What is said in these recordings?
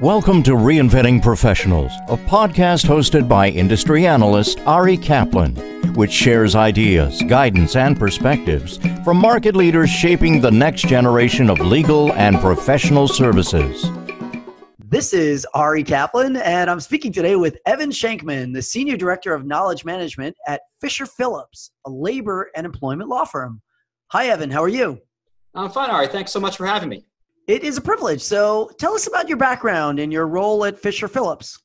Welcome to Reinventing Professionals, a podcast hosted by industry analyst Ari Kaplan, which shares ideas, guidance, and perspectives from market leaders shaping the next generation of legal and professional services. This is Ari Kaplan, and I'm speaking today with Evan Shenkman, the Senior Director of Knowledge Management at Fisher Phillips, a labor and employment law firm. Hi, Evan. How are you? I'm fine, Ari. Thanks so much for having me. It is a privilege. So tell us about your background and your role at Fisher Phillips.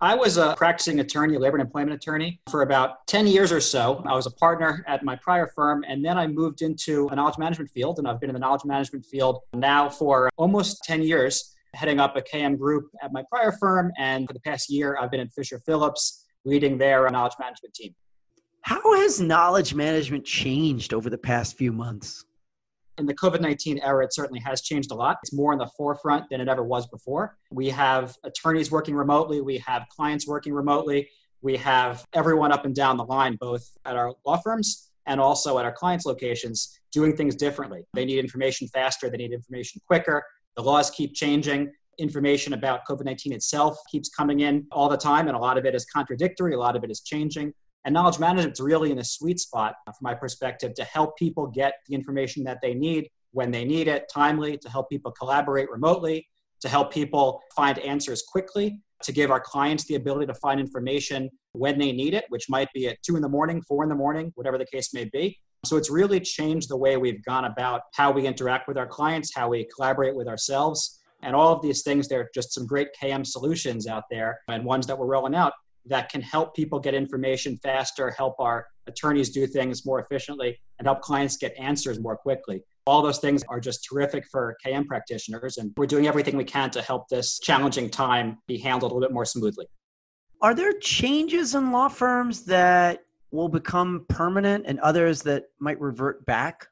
I was a practicing attorney, a labor and employment attorney, for about 10 years or so. I was a partner at my prior firm, and then I moved into a knowledge management field, and I've been in the knowledge management field now for almost 10 years, heading up a KM group at my prior firm. And for the past year, I've been at Fisher Phillips, leading their knowledge management team. How has knowledge management changed over the past few months? In the COVID 19 era, it certainly has changed a lot. It's more in the forefront than it ever was before. We have attorneys working remotely, we have clients working remotely, we have everyone up and down the line, both at our law firms and also at our clients' locations, doing things differently. They need information faster, they need information quicker. The laws keep changing. Information about COVID 19 itself keeps coming in all the time, and a lot of it is contradictory, a lot of it is changing. And knowledge management is really in a sweet spot, uh, from my perspective, to help people get the information that they need when they need it, timely, to help people collaborate remotely, to help people find answers quickly, to give our clients the ability to find information when they need it, which might be at two in the morning, four in the morning, whatever the case may be. So it's really changed the way we've gone about how we interact with our clients, how we collaborate with ourselves. And all of these things, there are just some great KM solutions out there and ones that we're rolling out that can help people get information faster, help our attorneys do things more efficiently, and help clients get answers more quickly. All those things are just terrific for KM practitioners, and we're doing everything we can to help this challenging time be handled a little bit more smoothly. Are there changes in law firms that will become permanent and others that might revert back?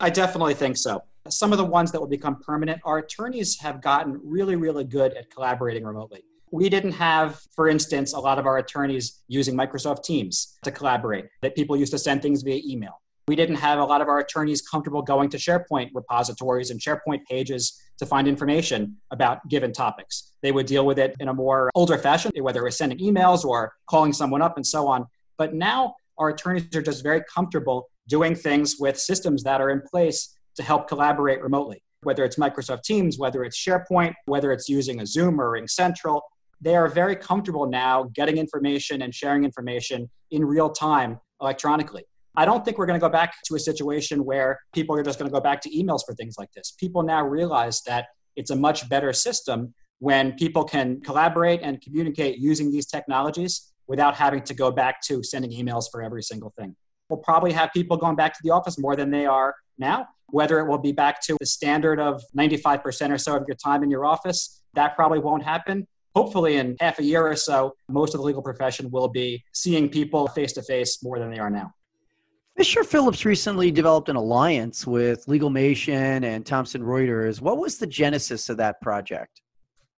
I definitely think so. Some of the ones that will become permanent, our attorneys have gotten really, really good at collaborating remotely. We didn't have, for instance, a lot of our attorneys using Microsoft Teams to collaborate, that people used to send things via email. We didn't have a lot of our attorneys comfortable going to SharePoint repositories and SharePoint pages to find information about given topics. They would deal with it in a more older fashion, whether it was sending emails or calling someone up and so on. But now our attorneys are just very comfortable doing things with systems that are in place to help collaborate remotely, whether it's Microsoft Teams, whether it's SharePoint, whether it's using a Zoom or RingCentral they are very comfortable now getting information and sharing information in real time electronically. I don't think we're going to go back to a situation where people are just going to go back to emails for things like this. People now realize that it's a much better system when people can collaborate and communicate using these technologies without having to go back to sending emails for every single thing. We'll probably have people going back to the office more than they are now. Whether it will be back to the standard of 95% or so of your time in your office, that probably won't happen hopefully in half a year or so, most of the legal profession will be seeing people face to face more than they are now. Fisher Phillips recently developed an alliance with Legalmation and Thomson Reuters. What was the genesis of that project?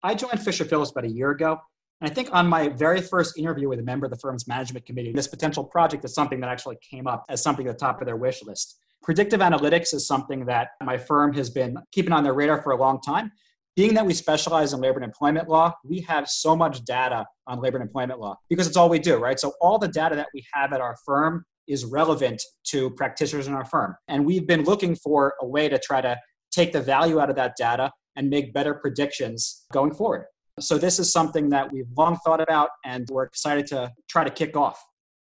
I joined Fisher Phillips about a year ago. And I think on my very first interview with a member of the firm's management committee, this potential project is something that actually came up as something at the top of their wish list. Predictive analytics is something that my firm has been keeping on their radar for a long time being that we specialize in labor and employment law, we have so much data on labor and employment law because it's all we do, right? So all the data that we have at our firm is relevant to practitioners in our firm. And we've been looking for a way to try to take the value out of that data and make better predictions going forward. So this is something that we've long thought about and we're excited to try to kick off.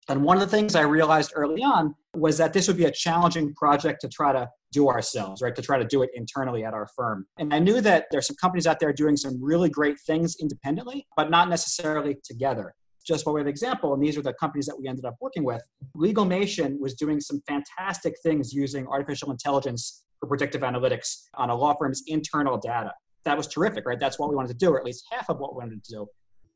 And one of the things I realized early on was that this would be a challenging project to try to do ourselves, right? To try to do it internally at our firm. And I knew that there's some companies out there doing some really great things independently, but not necessarily together. Just by way of example, and these are the companies that we ended up working with, LegalMation was doing some fantastic things using artificial intelligence for predictive analytics on a law firm's internal data. That was terrific, right? That's what we wanted to do, or at least half of what we wanted to do.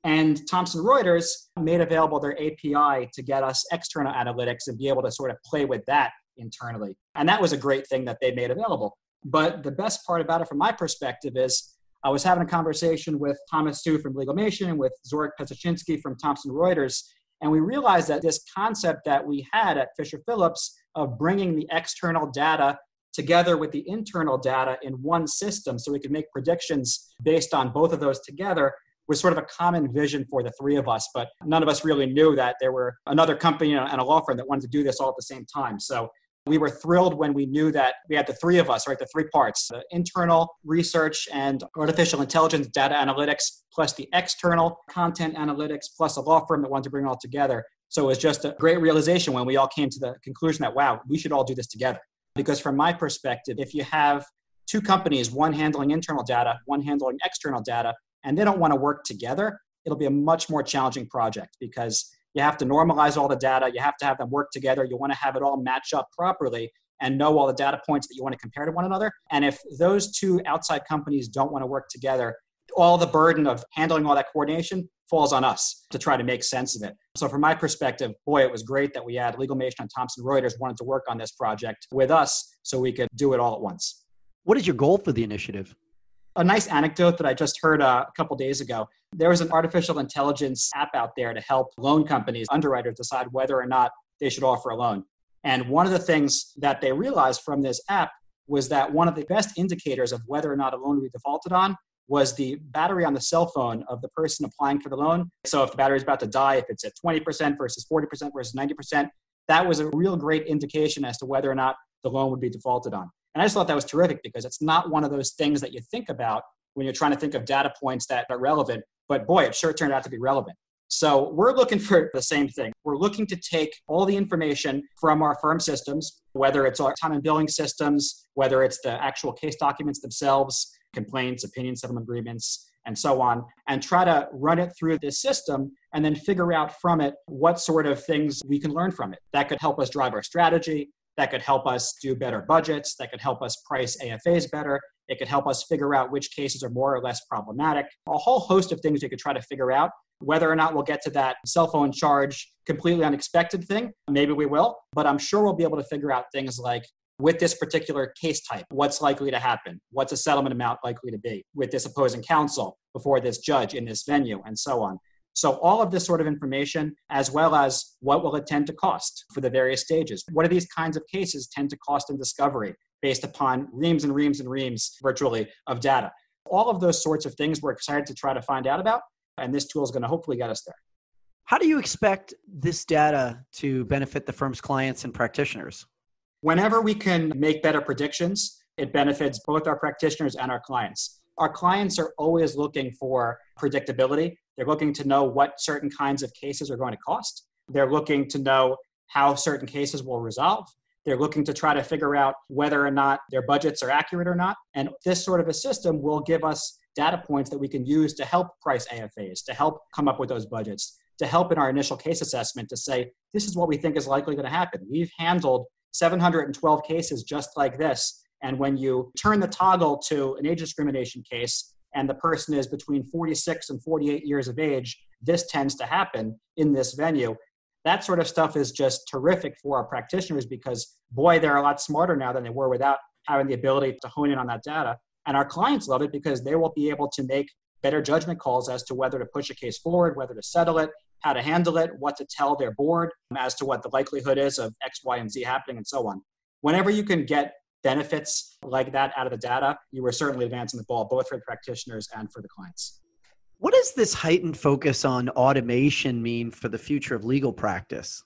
And Thomson Reuters made available their API to get us external analytics and be able to sort of play with that internally. And that was a great thing that they made available. But the best part about it from my perspective is I was having a conversation with Thomas Suh from Legalmation and with Zorik Pesochinsky from Thomson Reuters. And we realized that this concept that we had at Fisher Phillips of bringing the external data together with the internal data in one system so we could make predictions based on both of those together was sort of a common vision for the three of us, but none of us really knew that there were another company and a law firm that wanted to do this all at the same time. So we were thrilled when we knew that we had the three of us, right? The three parts the internal research and artificial intelligence data analytics, plus the external content analytics, plus a law firm that wanted to bring it all together. So it was just a great realization when we all came to the conclusion that, wow, we should all do this together. Because from my perspective, if you have two companies, one handling internal data, one handling external data, and they don't want to work together, it'll be a much more challenging project because you have to normalize all the data, you have to have them work together, you want to have it all match up properly and know all the data points that you want to compare to one another. And if those two outside companies don't want to work together, all the burden of handling all that coordination falls on us to try to make sense of it. So, from my perspective, boy, it was great that we had Legal Legalmation and Thomson Reuters wanted to work on this project with us so we could do it all at once. What is your goal for the initiative? A nice anecdote that I just heard uh, a couple days ago. There was an artificial intelligence app out there to help loan companies, underwriters decide whether or not they should offer a loan. And one of the things that they realized from this app was that one of the best indicators of whether or not a loan would be defaulted on was the battery on the cell phone of the person applying for the loan. So if the battery is about to die, if it's at 20% versus 40% versus 90%, that was a real great indication as to whether or not the loan would be defaulted on. And I just thought that was terrific because it's not one of those things that you think about when you're trying to think of data points that are relevant. But boy, it sure turned out to be relevant. So we're looking for the same thing. We're looking to take all the information from our firm systems, whether it's our time and billing systems, whether it's the actual case documents themselves, complaints, opinion settlement agreements, and so on, and try to run it through this system and then figure out from it what sort of things we can learn from it. That could help us drive our strategy. That could help us do better budgets. That could help us price AFAs better. It could help us figure out which cases are more or less problematic. A whole host of things we could try to figure out. Whether or not we'll get to that cell phone charge completely unexpected thing, maybe we will, but I'm sure we'll be able to figure out things like with this particular case type, what's likely to happen? What's a settlement amount likely to be with this opposing counsel before this judge in this venue, and so on. So, all of this sort of information, as well as what will it tend to cost for the various stages? What do these kinds of cases tend to cost in discovery based upon reams and reams and reams virtually of data? All of those sorts of things we're excited to try to find out about, and this tool is going to hopefully get us there. How do you expect this data to benefit the firm's clients and practitioners? Whenever we can make better predictions, it benefits both our practitioners and our clients. Our clients are always looking for predictability. They're looking to know what certain kinds of cases are going to cost. They're looking to know how certain cases will resolve. They're looking to try to figure out whether or not their budgets are accurate or not. And this sort of a system will give us data points that we can use to help price AFAs, to help come up with those budgets, to help in our initial case assessment to say, this is what we think is likely going to happen. We've handled 712 cases just like this. And when you turn the toggle to an age discrimination case and the person is between 46 and 48 years of age, this tends to happen in this venue. That sort of stuff is just terrific for our practitioners because, boy, they're a lot smarter now than they were without having the ability to hone in on that data. And our clients love it because they will be able to make better judgment calls as to whether to push a case forward, whether to settle it, how to handle it, what to tell their board as to what the likelihood is of X, Y, and Z happening, and so on. Whenever you can get benefits like that out of the data, you are certainly advancing the ball, both for the practitioners and for the clients. What does this heightened focus on automation mean for the future of legal practice?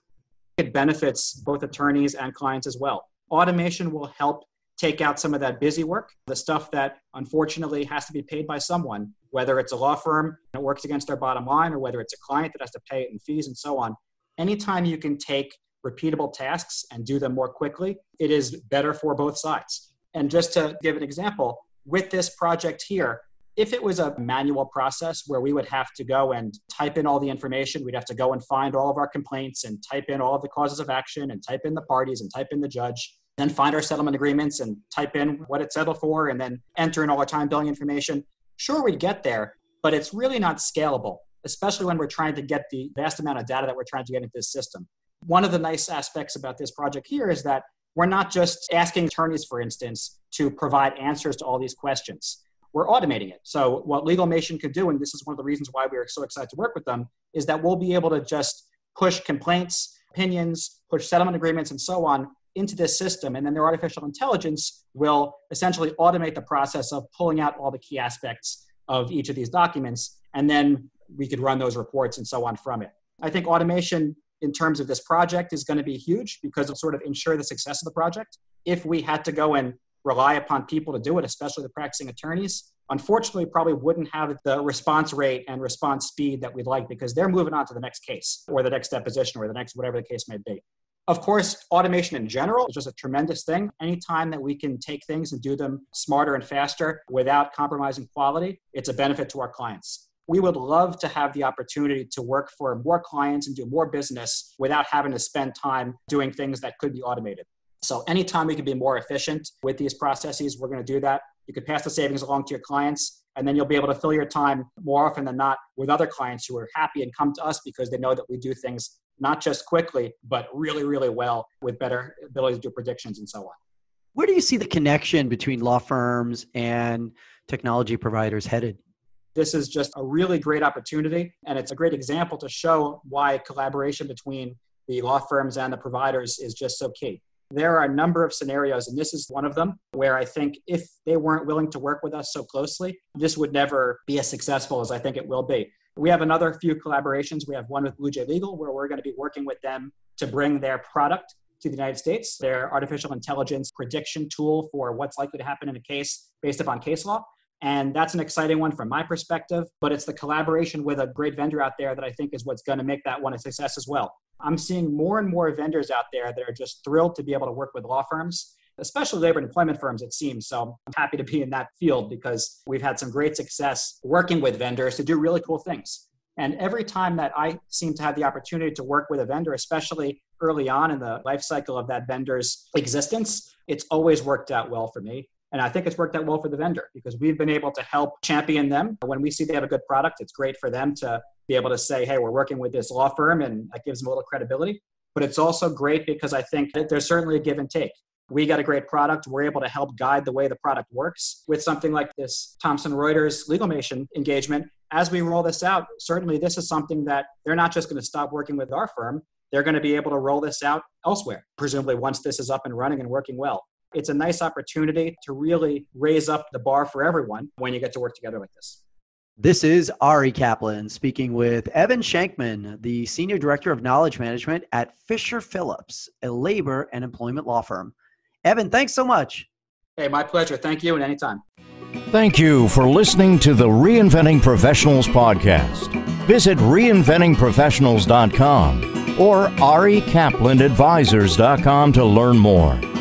It benefits both attorneys and clients as well. Automation will help take out some of that busy work, the stuff that unfortunately has to be paid by someone, whether it's a law firm that works against their bottom line or whether it's a client that has to pay it in fees and so on. Anytime you can take repeatable tasks and do them more quickly, it is better for both sides. And just to give an example, with this project here, if it was a manual process where we would have to go and type in all the information, we'd have to go and find all of our complaints and type in all of the causes of action and type in the parties and type in the judge, then find our settlement agreements and type in what it settled for and then enter in all our time billing information. Sure, we'd get there, but it's really not scalable, especially when we're trying to get the vast amount of data that we're trying to get into this system. One of the nice aspects about this project here is that we're not just asking attorneys, for instance, to provide answers to all these questions. We're automating it. So, what Legalmation could do, and this is one of the reasons why we are so excited to work with them, is that we'll be able to just push complaints, opinions, push settlement agreements, and so on into this system, and then their artificial intelligence will essentially automate the process of pulling out all the key aspects of each of these documents, and then we could run those reports and so on from it. I think automation in terms of this project is going to be huge because it'll sort of ensure the success of the project. If we had to go and rely upon people to do it, especially the practicing attorneys, unfortunately probably wouldn't have the response rate and response speed that we'd like because they're moving on to the next case or the next deposition or the next whatever the case may be. Of course, automation in general is just a tremendous thing. Anytime that we can take things and do them smarter and faster without compromising quality, it's a benefit to our clients. We would love to have the opportunity to work for more clients and do more business without having to spend time doing things that could be automated. So, anytime we can be more efficient with these processes, we're going to do that. You can pass the savings along to your clients, and then you'll be able to fill your time more often than not with other clients who are happy and come to us because they know that we do things not just quickly, but really, really well with better ability to do predictions and so on. Where do you see the connection between law firms and technology providers headed? This is just a really great opportunity, and it's a great example to show why collaboration between the law firms and the providers is just so key. There are a number of scenarios, and this is one of them, where I think if they weren't willing to work with us so closely, this would never be as successful as I think it will be. We have another few collaborations. We have one with Blue J Legal, where we're going to be working with them to bring their product to the United States, their artificial intelligence prediction tool for what's likely to happen in a case based upon case law. And that's an exciting one from my perspective, but it's the collaboration with a great vendor out there that I think is what's going to make that one a success as well. I'm seeing more and more vendors out there that are just thrilled to be able to work with law firms, especially labor and employment firms, it seems. So I'm happy to be in that field because we've had some great success working with vendors to do really cool things. And every time that I seem to have the opportunity to work with a vendor, especially early on in the life cycle of that vendor's existence, it's always worked out well for me. And I think it's worked out well for the vendor because we've been able to help champion them. When we see they have a good product, it's great for them to be able to say, hey, we're working with this law firm, and that gives them a little credibility. But it's also great because I think that there's certainly a give and take. We got a great product. We're able to help guide the way the product works with something like this Thomson Reuters LegalMation engagement. As we roll this out, certainly this is something that they're not just going to stop working with our firm. They're going to be able to roll this out elsewhere, presumably once this is up and running and working well. It's a nice opportunity to really raise up the bar for everyone when you get to work together like this. This is Ari Kaplan speaking with Evan Shenkman, the Senior Director of Knowledge Management at Fisher Phillips, a labor and employment law firm. Evan, thanks so much. Hey, my pleasure. Thank you, and anytime. Thank you for listening to the Reinventing Professionals podcast. Visit reinventingprofessionals.com or arikaplanadvisors.com to learn more.